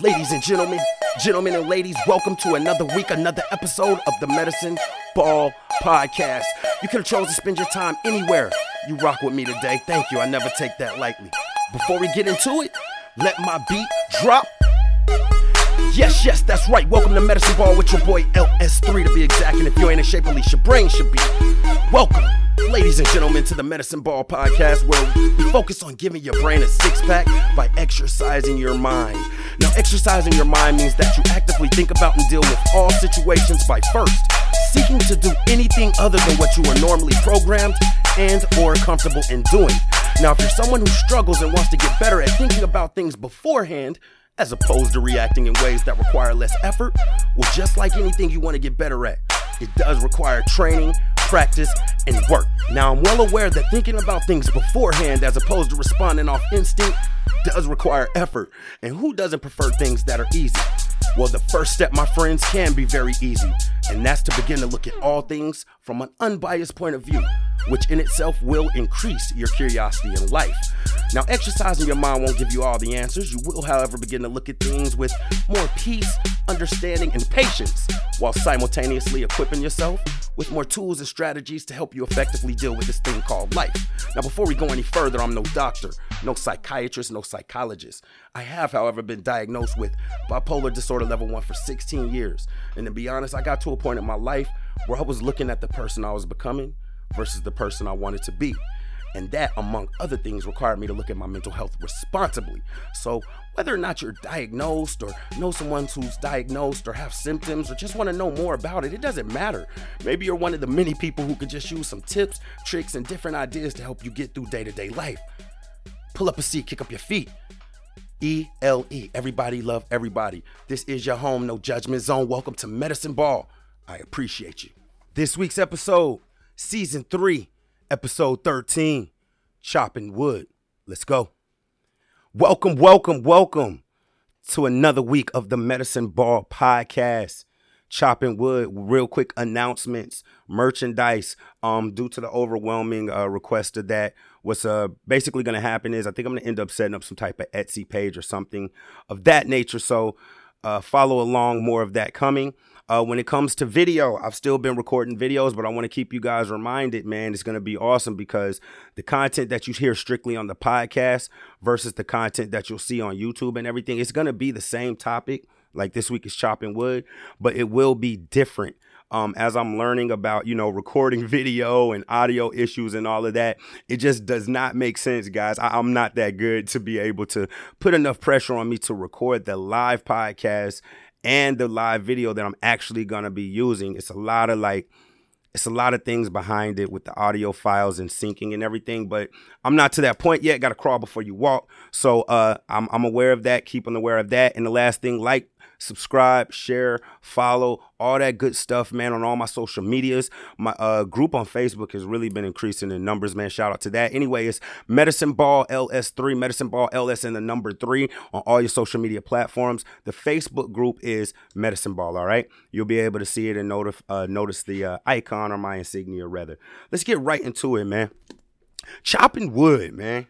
Ladies and gentlemen, gentlemen and ladies, welcome to another week, another episode of the Medicine Ball Podcast. You could have chosen to spend your time anywhere. You rock with me today. Thank you. I never take that lightly. Before we get into it, let my beat drop. Yes, yes, that's right. Welcome to Medicine Ball with your boy LS3 to be exact. And if you ain't in shape, at least your brain should be. Welcome, ladies and gentlemen, to the Medicine Ball podcast where we focus on giving your brain a six pack by exercising your mind. Now, exercising your mind means that you actively think about and deal with all situations by first seeking to do anything other than what you are normally programmed and or comfortable in doing. Now, if you're someone who struggles and wants to get better at thinking about things beforehand, as opposed to reacting in ways that require less effort, well, just like anything you want to get better at, it does require training, practice, and work. Now, I'm well aware that thinking about things beforehand as opposed to responding off instinct does require effort. And who doesn't prefer things that are easy? Well, the first step, my friends, can be very easy, and that's to begin to look at all things from an unbiased point of view, which in itself will increase your curiosity in life. Now, exercising your mind won't give you all the answers. You will, however, begin to look at things with more peace, understanding, and patience, while simultaneously equipping yourself with more tools and strategies to help you effectively deal with this thing called life. Now, before we go any further, I'm no doctor, no psychiatrist, no psychologist. I have, however, been diagnosed with bipolar disorder level 1 for 16 years. And to be honest, I got to a point in my life where I was looking at the person I was becoming versus the person I wanted to be. And that, among other things, required me to look at my mental health responsibly. So, whether or not you're diagnosed or know someone who's diagnosed or have symptoms or just want to know more about it, it doesn't matter. Maybe you're one of the many people who could just use some tips, tricks, and different ideas to help you get through day to day life. Pull up a seat, kick up your feet. E L E. Everybody love everybody. This is your home, no judgment zone. Welcome to Medicine Ball. I appreciate you. This week's episode, season three, episode 13, Chopping Wood. Let's go. Welcome, welcome, welcome to another week of the Medicine Ball podcast. Chopping Wood, real quick announcements, merchandise. Um, due to the overwhelming uh, request of that, what's uh basically gonna happen is I think I'm gonna end up setting up some type of Etsy page or something of that nature. So uh, follow along, more of that coming. Uh, when it comes to video, I've still been recording videos, but I want to keep you guys reminded, man, it's going to be awesome because the content that you hear strictly on the podcast versus the content that you'll see on YouTube and everything, it's going to be the same topic. Like this week is chopping wood, but it will be different. Um, as I'm learning about, you know, recording video and audio issues and all of that, it just does not make sense, guys. I, I'm not that good to be able to put enough pressure on me to record the live podcast and the live video that I'm actually gonna be using. It's a lot of like it's a lot of things behind it with the audio files and syncing and everything, but I'm not to that point yet. Got to crawl before you walk. So uh, I'm, I'm aware of that, keep on aware of that. And the last thing, like, subscribe, share, follow, all that good stuff, man, on all my social medias. My uh, group on Facebook has really been increasing in numbers, man. Shout out to that. Anyway, it's Medicine Ball LS3, Medicine Ball LS and the number three on all your social media platforms. The Facebook group is Medicine Ball, all right? You'll be able to see it and notif- uh, notice the uh, icon or my insignia, rather. Let's get right into it, man. Chopping wood, man.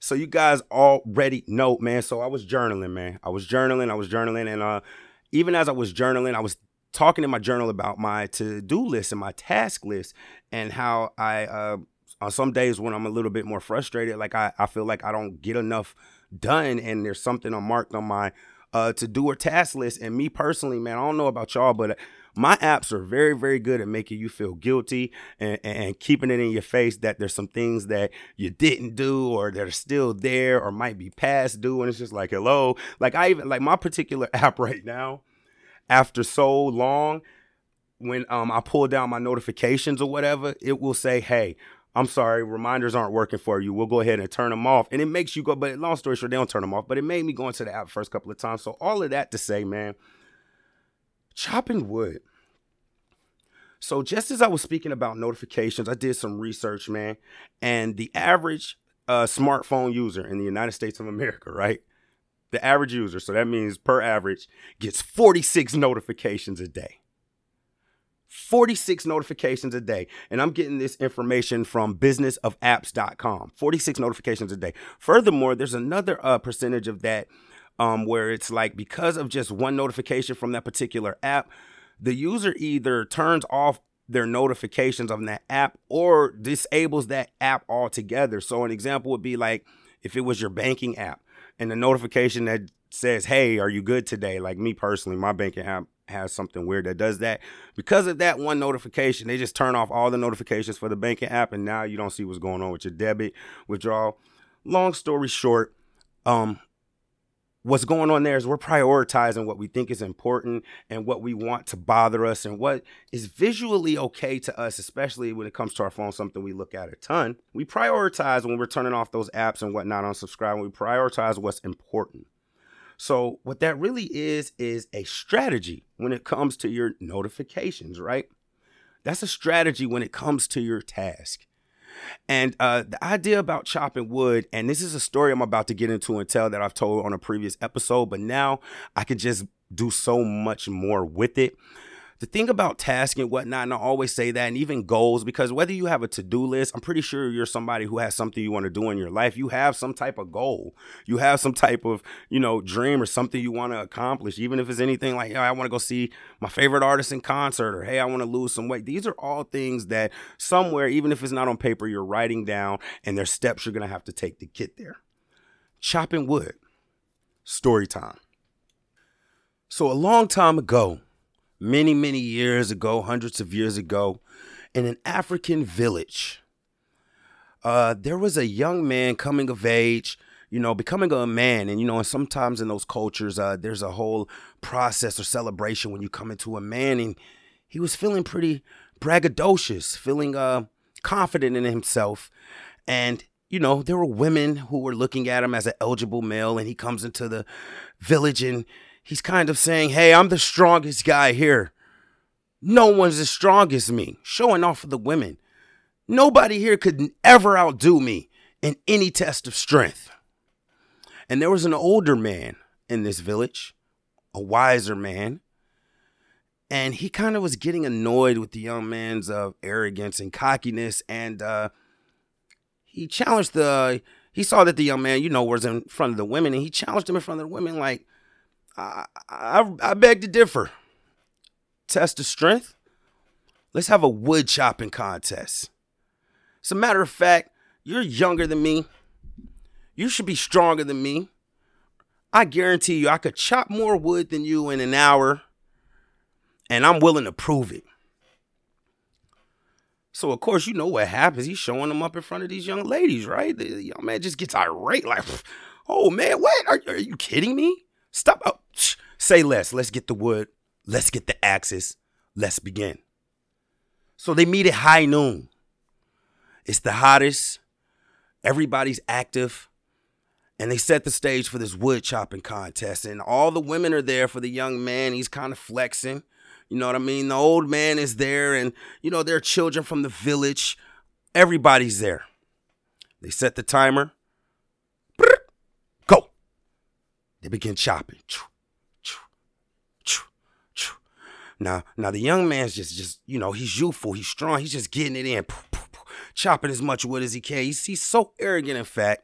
So you guys already know, man. So I was journaling, man. I was journaling, I was journaling, and uh, even as I was journaling, I was talking in my journal about my to-do list and my task list and how I uh on some days when I'm a little bit more frustrated, like I, I feel like I don't get enough done and there's something unmarked on my uh to do or task list. And me personally, man, I don't know about y'all, but my apps are very, very good at making you feel guilty and, and keeping it in your face that there's some things that you didn't do or that are still there or might be past due. And it's just like, hello. Like I even like my particular app right now, after so long, when um I pull down my notifications or whatever, it will say, hey, I'm sorry, reminders aren't working for you. We'll go ahead and turn them off. And it makes you go, but long story short, they don't turn them off. But it made me go into the app first couple of times. So all of that to say, man, chopping wood. So just as I was speaking about notifications, I did some research, man, and the average uh, smartphone user in the United States of America, right? The average user, so that means per average, gets 46 notifications a day. 46 notifications a day. And I'm getting this information from businessofapps.com. 46 notifications a day. Furthermore, there's another uh, percentage of that um, where it's like because of just one notification from that particular app, the user either turns off their notifications on that app or disables that app altogether. So an example would be like if it was your banking app and the notification that says, "Hey, are you good today?" Like me personally, my banking app has something weird that does that. Because of that one notification, they just turn off all the notifications for the banking app and now you don't see what's going on with your debit withdrawal. Long story short, um what's going on there is we're prioritizing what we think is important and what we want to bother us and what is visually okay to us, especially when it comes to our phone, something we look at a ton. We prioritize when we're turning off those apps and whatnot on subscribe. We prioritize what's important. So, what that really is, is a strategy when it comes to your notifications, right? That's a strategy when it comes to your task. And uh, the idea about chopping wood, and this is a story I'm about to get into and tell that I've told on a previous episode, but now I could just do so much more with it the thing about tasking and whatnot, and I always say that, and even goals, because whether you have a to do list, I'm pretty sure you're somebody who has something you want to do in your life. You have some type of goal, you have some type of, you know, dream or something you want to accomplish, even if it's anything like, hey, I want to go see my favorite artist in concert, or hey, I want to lose some weight. These are all things that somewhere, even if it's not on paper, you're writing down, and there's steps you're going to have to take to get there. Chopping wood, story time. So, a long time ago, many, many years ago, hundreds of years ago, in an African village. Uh, there was a young man coming of age, you know, becoming a man. And, you know, and sometimes in those cultures, uh, there's a whole process or celebration when you come into a man. And he was feeling pretty braggadocious, feeling uh, confident in himself. And, you know, there were women who were looking at him as an eligible male. And he comes into the village and he's kind of saying, Hey, I'm the strongest guy here. No one's as strong as me, showing off for the women. Nobody here could ever outdo me in any test of strength. And there was an older man in this village, a wiser man, and he kind of was getting annoyed with the young man's uh, arrogance and cockiness, and uh, he challenged the. He saw that the young man, you know, was in front of the women, and he challenged him in front of the women, like, I, I, I beg to differ. Test of strength. Let's have a wood chopping contest. As a matter of fact, you're younger than me. You should be stronger than me. I guarantee you, I could chop more wood than you in an hour, and I'm willing to prove it. So, of course, you know what happens. He's showing them up in front of these young ladies, right? The young man just gets irate, like, oh man, what? Are, are you kidding me? Stop. Oh, shh. Say less. Let's get the wood. Let's get the axes. Let's begin. So they meet at high noon. It's the hottest. Everybody's active. And they set the stage for this wood chopping contest. And all the women are there for the young man. He's kind of flexing. You know what I mean? The old man is there, and, you know, there are children from the village. Everybody's there. They set the timer. They begin chopping. Now, now the young man's just, just you know, he's youthful, he's strong, he's just getting it in, chopping as much wood as he can. He's, he's so arrogant, in fact,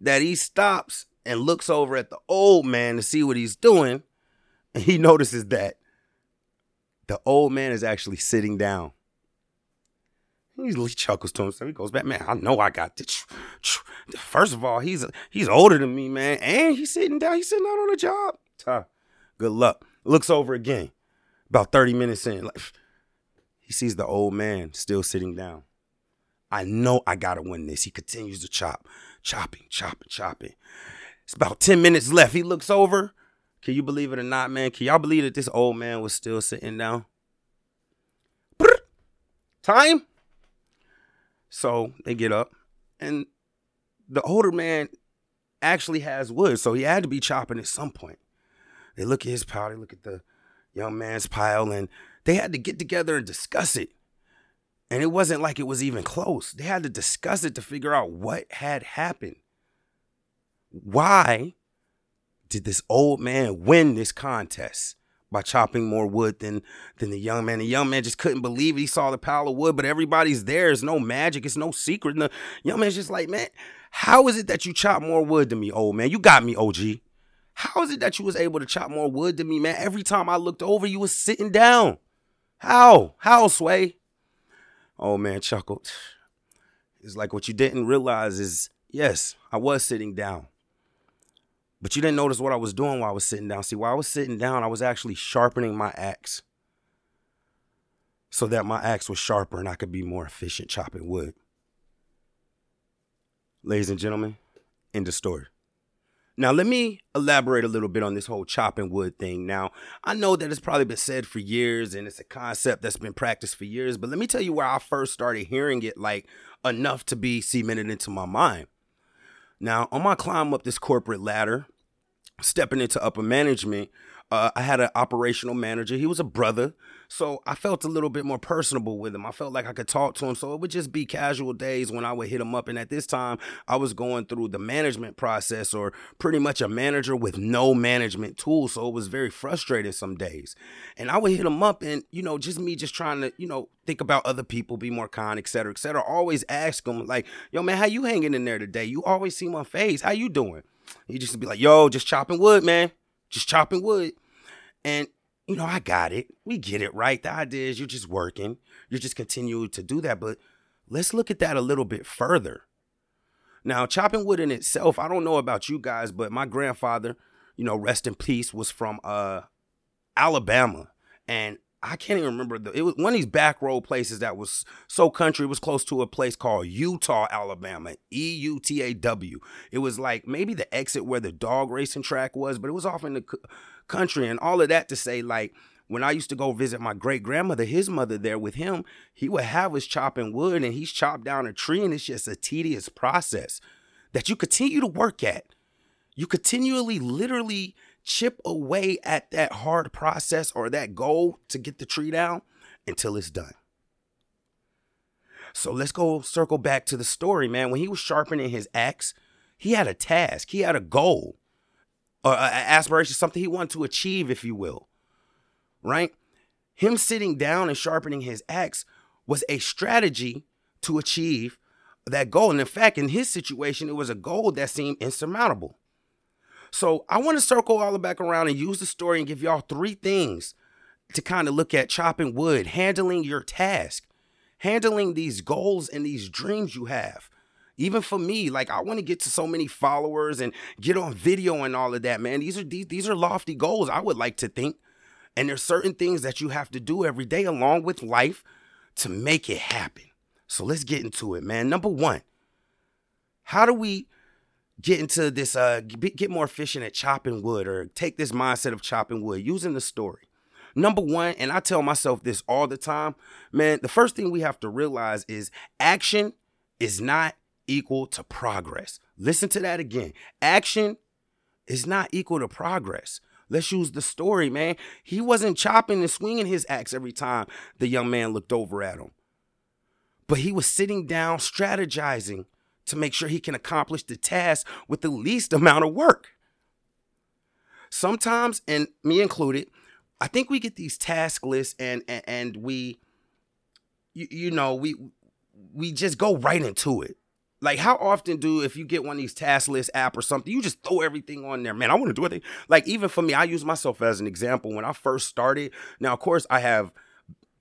that he stops and looks over at the old man to see what he's doing, and he notices that the old man is actually sitting down. He chuckles to himself. He goes back, man. I know I got this. First of all, he's he's older than me, man, and he's sitting down. He's sitting out on a job. Huh. Good luck. Looks over again. About thirty minutes in, like he sees the old man still sitting down. I know I gotta win this. He continues to chop, chopping, chopping, chopping. It's about ten minutes left. He looks over. Can you believe it or not, man? Can y'all believe that this old man was still sitting down? Time so they get up, and the older man actually has wood, so he had to be chopping at some point. They look at his pile, they look at the young man's pile, and they had to get together and discuss it. And it wasn't like it was even close. They had to discuss it to figure out what had happened. Why did this old man win this contest? By chopping more wood than than the young man. The young man just couldn't believe it. He saw the pile of wood, but everybody's there. It's no magic. It's no secret. And the young man's just like, man, how is it that you chop more wood than me, old man? You got me, OG. How is it that you was able to chop more wood than me, man? Every time I looked over, you was sitting down. How? How, Sway? Oh man, chuckled. It's like what you didn't realize is yes, I was sitting down. But you didn't notice what I was doing while I was sitting down. See, while I was sitting down, I was actually sharpening my axe so that my axe was sharper and I could be more efficient chopping wood. Ladies and gentlemen, end of story. Now, let me elaborate a little bit on this whole chopping wood thing. Now, I know that it's probably been said for years and it's a concept that's been practiced for years, but let me tell you where I first started hearing it like enough to be cemented into my mind. Now, on my climb up this corporate ladder, stepping into upper management, uh, I had an operational manager. He was a brother, so I felt a little bit more personable with him. I felt like I could talk to him. So it would just be casual days when I would hit him up. And at this time, I was going through the management process or pretty much a manager with no management tools. So it was very frustrating some days. And I would hit him up and, you know, just me just trying to, you know, think about other people, be more kind, et cetera, et cetera. Always ask him, like, yo, man, how you hanging in there today? You always see my face. How you doing? He just be like, yo, just chopping wood, man. Just chopping wood. And you know, I got it. We get it, right? The idea is you're just working. You're just continuing to do that. But let's look at that a little bit further. Now, chopping wood in itself, I don't know about you guys, but my grandfather, you know, rest in peace, was from uh Alabama. And I can't even remember the it was one of these back road places that was so country. It was close to a place called Eutaw, Alabama. E U T A W. It was like maybe the exit where the dog racing track was, but it was off in the country and all of that to say like when I used to go visit my great grandmother, his mother there with him, he would have us chopping wood and he's chopped down a tree and it's just a tedious process that you continue to work at. You continually literally chip away at that hard process or that goal to get the tree down until it's done. So let's go circle back to the story, man. When he was sharpening his axe, he had a task, he had a goal, or an aspiration, something he wanted to achieve, if you will. Right? Him sitting down and sharpening his axe was a strategy to achieve that goal. And in fact, in his situation, it was a goal that seemed insurmountable. So I want to circle all the back around and use the story and give y'all three things to kind of look at chopping wood, handling your task, handling these goals and these dreams you have. Even for me, like I want to get to so many followers and get on video and all of that, man. These are these, these are lofty goals I would like to think. And there's certain things that you have to do every day along with life to make it happen. So let's get into it, man. Number 1. How do we get into this uh get more efficient at chopping wood or take this mindset of chopping wood using the story number one and i tell myself this all the time man the first thing we have to realize is action is not equal to progress listen to that again action is not equal to progress Let's use the story, man. He wasn't chopping and swinging his axe every time the young man looked over at him. But he was sitting down, strategizing to make sure he can accomplish the task with the least amount of work. Sometimes, and me included, I think we get these task lists and and, and we you, you know, we we just go right into it. Like how often do if you get one of these task list app or something, you just throw everything on there. Man, I want to do it. Like even for me, I use myself as an example. When I first started, now of course I have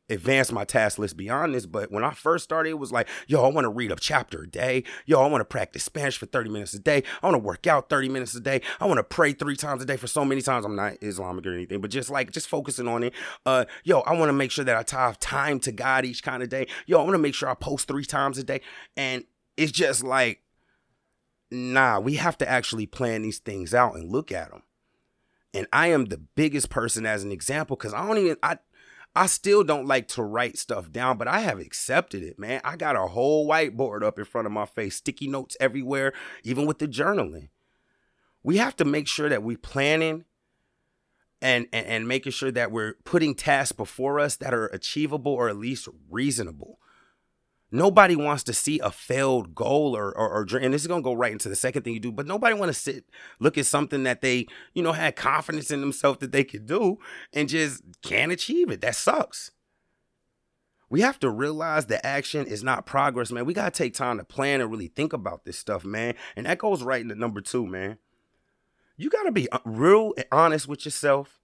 advance my task list beyond this. But when I first started, it was like, yo, I want to read a chapter a day. Yo, I want to practice Spanish for 30 minutes a day. I want to work out 30 minutes a day. I want to pray three times a day for so many times. I'm not Islamic or anything, but just like just focusing on it. Uh, yo, I want to make sure that I have time to God each kind of day. Yo, I want to make sure I post three times a day. And it's just like, nah, we have to actually plan these things out and look at them. And I am the biggest person as an example because I don't even I I still don't like to write stuff down, but I have accepted it, man. I got a whole whiteboard up in front of my face, sticky notes everywhere, even with the journaling. We have to make sure that we're planning and, and, and making sure that we're putting tasks before us that are achievable or at least reasonable. Nobody wants to see a failed goal or, or, or and this is gonna go right into the second thing you do, but nobody want to sit, look at something that they, you know, had confidence in themselves that they could do and just can't achieve it. That sucks. We have to realize that action is not progress, man. We gotta take time to plan and really think about this stuff, man. And that goes right into number two, man. you got to be uh, real honest with yourself.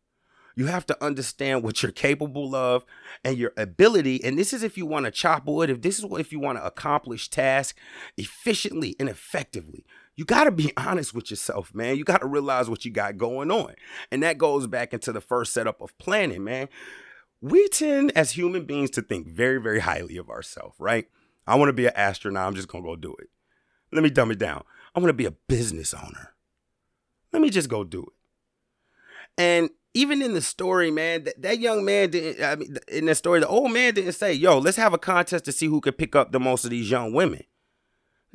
You have to understand what you're capable of and your ability. And this is if you want to chop wood, if this is if you want to accomplish tasks efficiently and effectively. You got to be honest with yourself, man. You got to realize what you got going on. And that goes back into the first setup of planning, man. We tend as human beings to think very, very highly of ourselves, right? I want to be an astronaut. I'm just going to go do it. Let me dumb it down. I want to be a business owner. Let me just go do it. And even in the story, man, that, that young man didn't, I mean, in the story, the old man didn't say, yo, let's have a contest to see who could pick up the most of these young women.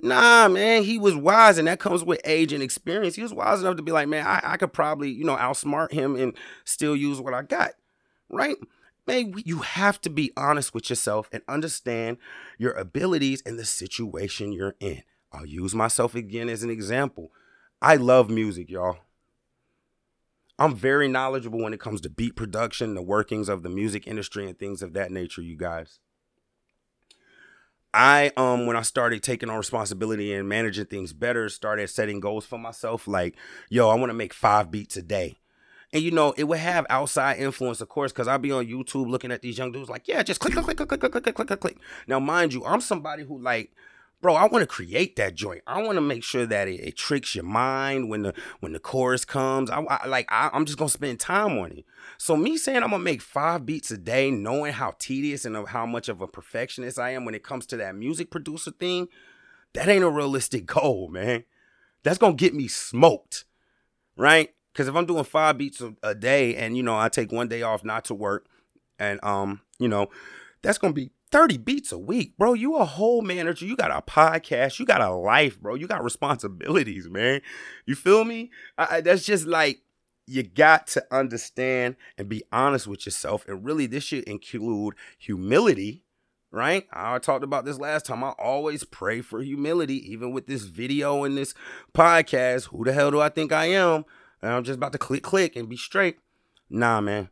Nah, man, he was wise, and that comes with age and experience. He was wise enough to be like, man, I, I could probably, you know, outsmart him and still use what I got, right? Man, you have to be honest with yourself and understand your abilities and the situation you're in. I'll use myself again as an example. I love music, y'all. I'm very knowledgeable when it comes to beat production, the workings of the music industry, and things of that nature, you guys. I um when I started taking on responsibility and managing things better, started setting goals for myself like, yo, I want to make 5 beats a day. And you know, it would have outside influence, of course, because I'd be on YouTube looking at these young dudes like, yeah, just click, click, click, click, click, click, click, click, click. Now, mind you, I'm somebody who like bro, I want to create that joint. I want to make sure that it, it, tricks your mind when the when the chorus comes. I, I like I, am just gonna spend time on it. So me saying I'm gonna make five beats a day, knowing how tedious and how much of a perfectionist I am when it comes to that music producer thing, that ain't a realistic goal, man. That's gonna get me smoked, right? Because if I'm doing five beats a, a day and you know I take one day off not to work, and um, you know, that's gonna be 30 beats a week, bro. You a whole manager. You got a podcast. You got a life, bro. You got responsibilities, man. You feel me? I, that's just like you got to understand and be honest with yourself. And really, this should include humility, right? I talked about this last time. I always pray for humility, even with this video and this podcast. Who the hell do I think I am? And I'm just about to click, click and be straight. Nah, man.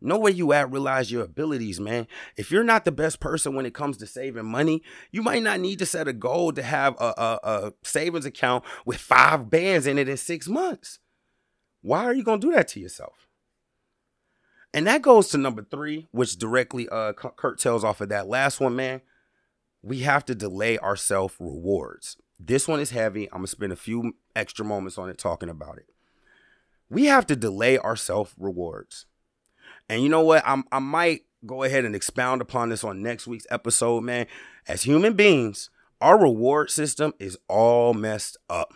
Know where you at, realize your abilities, man. If you're not the best person when it comes to saving money, you might not need to set a goal to have a, a, a savings account with five bands in it in six months. Why are you going to do that to yourself? And that goes to number three, which directly uh curtails off of that last one, man. We have to delay our self rewards. This one is heavy. I'm gonna spend a few extra moments on it talking about it. We have to delay our self rewards. And you know what? I'm, I might go ahead and expound upon this on next week's episode, man. As human beings, our reward system is all messed up.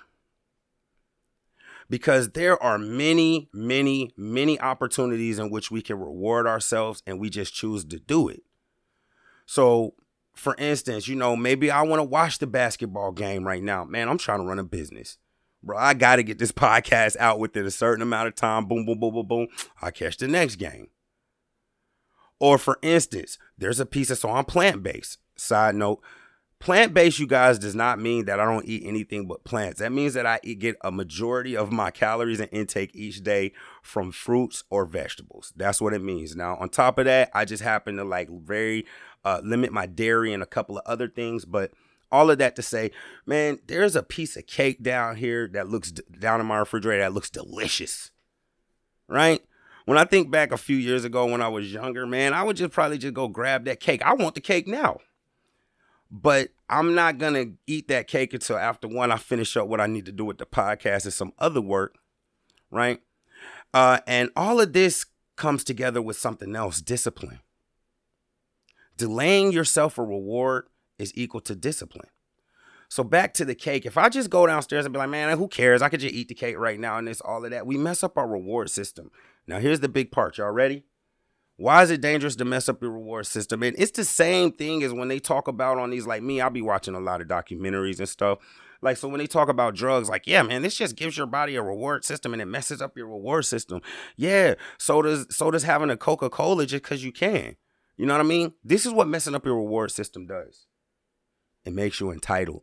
Because there are many, many, many opportunities in which we can reward ourselves and we just choose to do it. So, for instance, you know, maybe I want to watch the basketball game right now. Man, I'm trying to run a business. Bro, I got to get this podcast out within a certain amount of time. Boom, boom, boom, boom, boom. I catch the next game. Or for instance, there's a piece that's on plant based. Side note, plant based, you guys, does not mean that I don't eat anything but plants. That means that I eat, get a majority of my calories and intake each day from fruits or vegetables. That's what it means. Now, on top of that, I just happen to like very uh, limit my dairy and a couple of other things, but all of that to say, man, there's a piece of cake down here that looks down in my refrigerator that looks delicious, right? When I think back a few years ago when I was younger, man, I would just probably just go grab that cake. I want the cake now. But I'm not going to eat that cake until after one, I finish up what I need to do with the podcast and some other work, right? Uh, and all of this comes together with something else discipline. Delaying yourself a reward is equal to discipline. So back to the cake. If I just go downstairs and be like, man, who cares? I could just eat the cake right now and it's all of that. We mess up our reward system. Now, here's the big part. Y'all ready? Why is it dangerous to mess up your reward system? And it's the same thing as when they talk about on these, like me, I'll be watching a lot of documentaries and stuff. Like, so when they talk about drugs, like, yeah, man, this just gives your body a reward system and it messes up your reward system. Yeah, so does so does having a Coca-Cola just because you can. You know what I mean? This is what messing up your reward system does. It makes you entitled.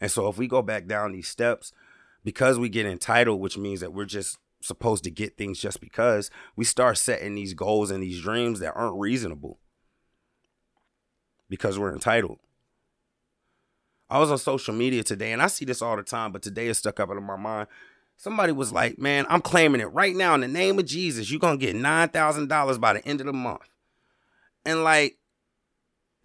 And so if we go back down these steps, because we get entitled, which means that we're just supposed to get things just because we start setting these goals and these dreams that aren't reasonable because we're entitled. I was on social media today and I see this all the time, but today it stuck up in my mind. Somebody was like, man, I'm claiming it right now in the name of Jesus. You're going to get $9,000 by the end of the month. And like,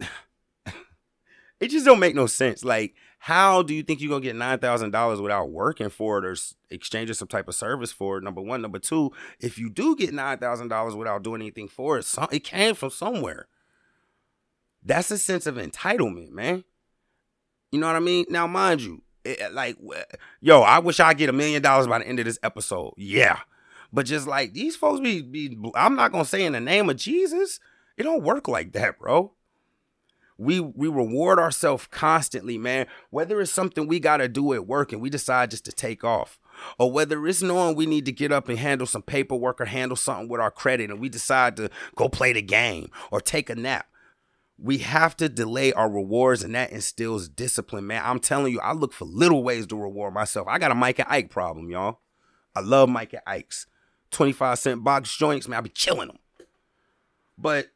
it just don't make no sense. Like, how do you think you're gonna get nine thousand dollars without working for it or exchanging some type of service for it? Number one, number two, if you do get nine thousand dollars without doing anything for it, some, it came from somewhere. That's a sense of entitlement, man. You know what I mean? Now, mind you, it, like, yo, I wish I get a million dollars by the end of this episode. Yeah, but just like these folks be, be, I'm not gonna say in the name of Jesus. It don't work like that, bro we we reward ourselves constantly, man. Whether it's something we gotta do at work and we decide just to take off, or whether it's knowing we need to get up and handle some paperwork or handle something with our credit and we decide to go play the game or take a nap. We have to delay our rewards, and that instills discipline, man. I'm telling you, I look for little ways to reward myself. I got a Mike and Ike problem, y'all. I love Mike and Ike's 25 cent box joints, man. I be chilling them. But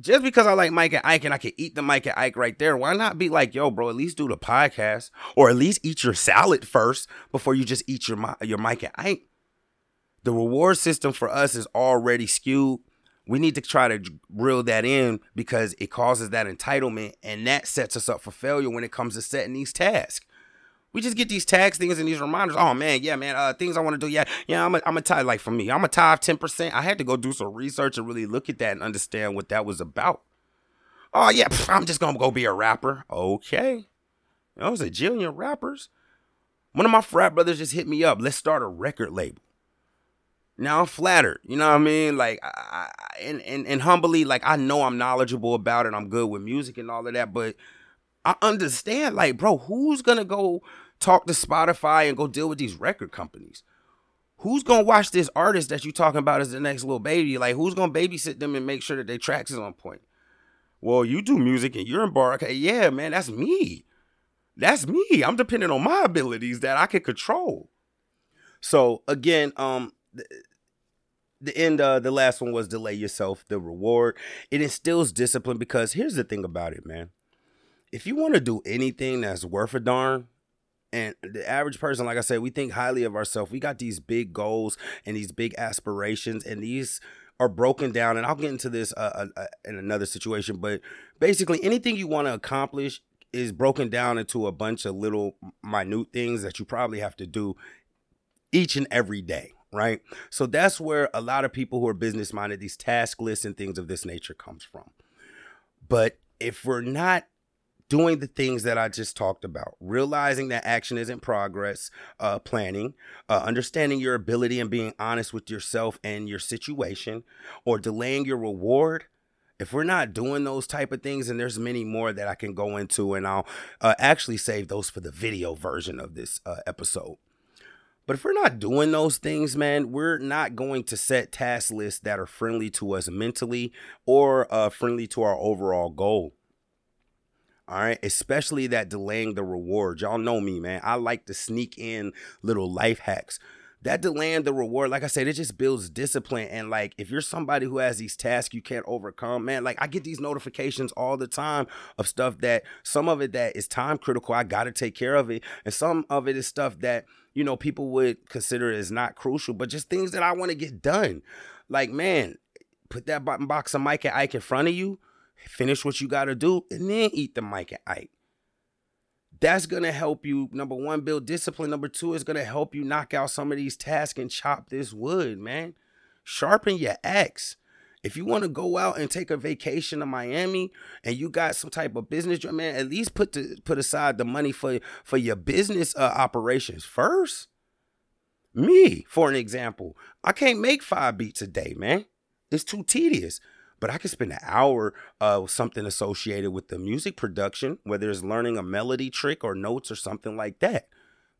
just because I like Mike and Ike and I can eat the Mike and Ike right there, why not be like, yo, bro, at least do the podcast or at least eat your salad first before you just eat your your Mike and Ike? The reward system for us is already skewed. We need to try to reel that in because it causes that entitlement and that sets us up for failure when it comes to setting these tasks. We just get these tags things and these reminders. Oh man, yeah, man, uh, things I want to do. Yeah, yeah, I'm a, I'm a tie. Like for me, I'm a tie ten percent. I had to go do some research and really look at that and understand what that was about. Oh yeah, pff, I'm just gonna go be a rapper. Okay, I was a jillion rappers. One of my frat brothers just hit me up. Let's start a record label. Now I'm flattered, you know what I mean? Like, I, I, and, and and humbly, like I know I'm knowledgeable about it. I'm good with music and all of that, but I understand, like, bro, who's gonna go talk to Spotify and go deal with these record companies. Who's gonna watch this artist that you talking about as the next Lil Baby? Like, who's gonna babysit them and make sure that their tracks is on point? Well, you do music and you're in bar. Okay, yeah, man, that's me. That's me. I'm dependent on my abilities that I can control. So again, um, the, the end, uh, the last one was delay yourself. The reward it instills discipline because here's the thing about it, man. If you want to do anything that's worth a darn, and the average person, like I said, we think highly of ourselves. We got these big goals and these big aspirations, and these are broken down. And I'll get into this uh, uh, uh in another situation, but basically, anything you want to accomplish is broken down into a bunch of little minute things that you probably have to do each and every day right so that's where a lot of people who are business minded these task lists and things of this nature comes from but if we're not doing the things that I just talked about, realizing that action isn't progress, uh, planning, uh, understanding your ability and being honest with yourself and your situation, or delaying your reward. If we're not doing those type of things, and there's many more that I can go into, and I'll uh, actually save those for the video version of this uh, episode. But if we're not doing those things, man, we're not going to set task lists that are friendly to us mentally or uh, friendly to our overall goal. All right. Especially that delaying the reward. Y'all know me, man. I like to sneak in little life hacks. That delaying the reward, like I said, it just builds discipline. And like, if you're somebody who has these tasks you can't overcome, man, like I get these notifications all the time of stuff that some of it that is time critical. I got to take care of it. And some of it is stuff that, you know, people would consider as not crucial, but just things that I want to get done. Like, man, put that button box of Mike and Ike in front of you finish what you got to do, and then eat the Mike and Ike. That's going to help you, number one, build discipline. Number two, is going to help you knock out some of these tasks and chop this wood, man. Sharpen your axe. If you want to go out and take a vacation to Miami and you got some type of business, man, at least put the, put aside the money for for your business uh, operations first. Me, for an example, I can't make five beats a day, man. It's too tedious but I could spend an hour uh, with something associated with the music production, whether it's learning a melody trick or notes or something like that.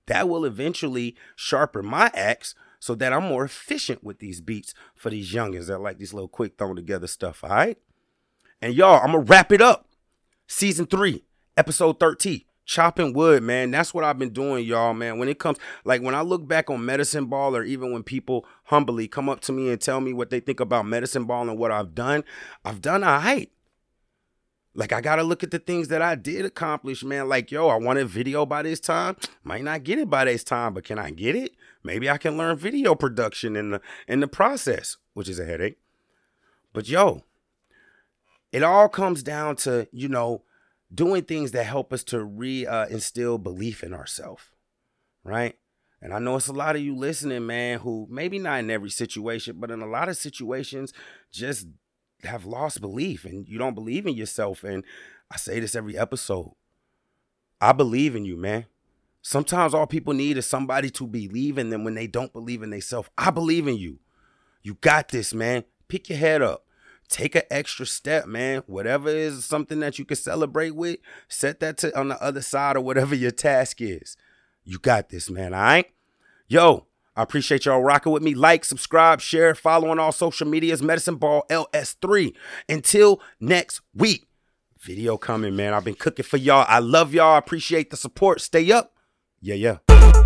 That will eventually sharpen my axe so that I'm more efficient with these beats for these youngins that like these little quick thrown together stuff. All right. And y'all, I'm gonna wrap it up. Season three, episode 13 chopping wood, man. That's what I've been doing, y'all, man. When it comes, like when I look back on medicine ball, or even when people humbly come up to me and tell me what they think about medicine ball and what I've done, I've done a all right. Like I gotta look at the things that I did accomplish, man. Like, yo, I wanted video by this time. Might not get it by this time, but can I get it? Maybe I can learn video production in the in the process, which is a headache. But yo, it all comes down to, you know, doing things that help us to re uh, instill belief in ourselves, right? And I know it's a lot of you listening, man, who maybe not in every situation, but in a lot of situations just have lost belief and you don't believe in yourself. And I say this every episode. I believe in you, man. Sometimes all people need is somebody to believe in them when they don't believe in themselves. I believe in you. You got this, man. Pick your head up. Take an extra step, man. Whatever is something that you can celebrate with, set that to on the other side of whatever your task is. You got this, man. All right. Yo, I appreciate y'all rocking with me. Like, subscribe, share, follow on all social medias. Medicine Ball LS3. Until next week. Video coming, man. I've been cooking for y'all. I love y'all. I appreciate the support. Stay up. Yeah, yeah.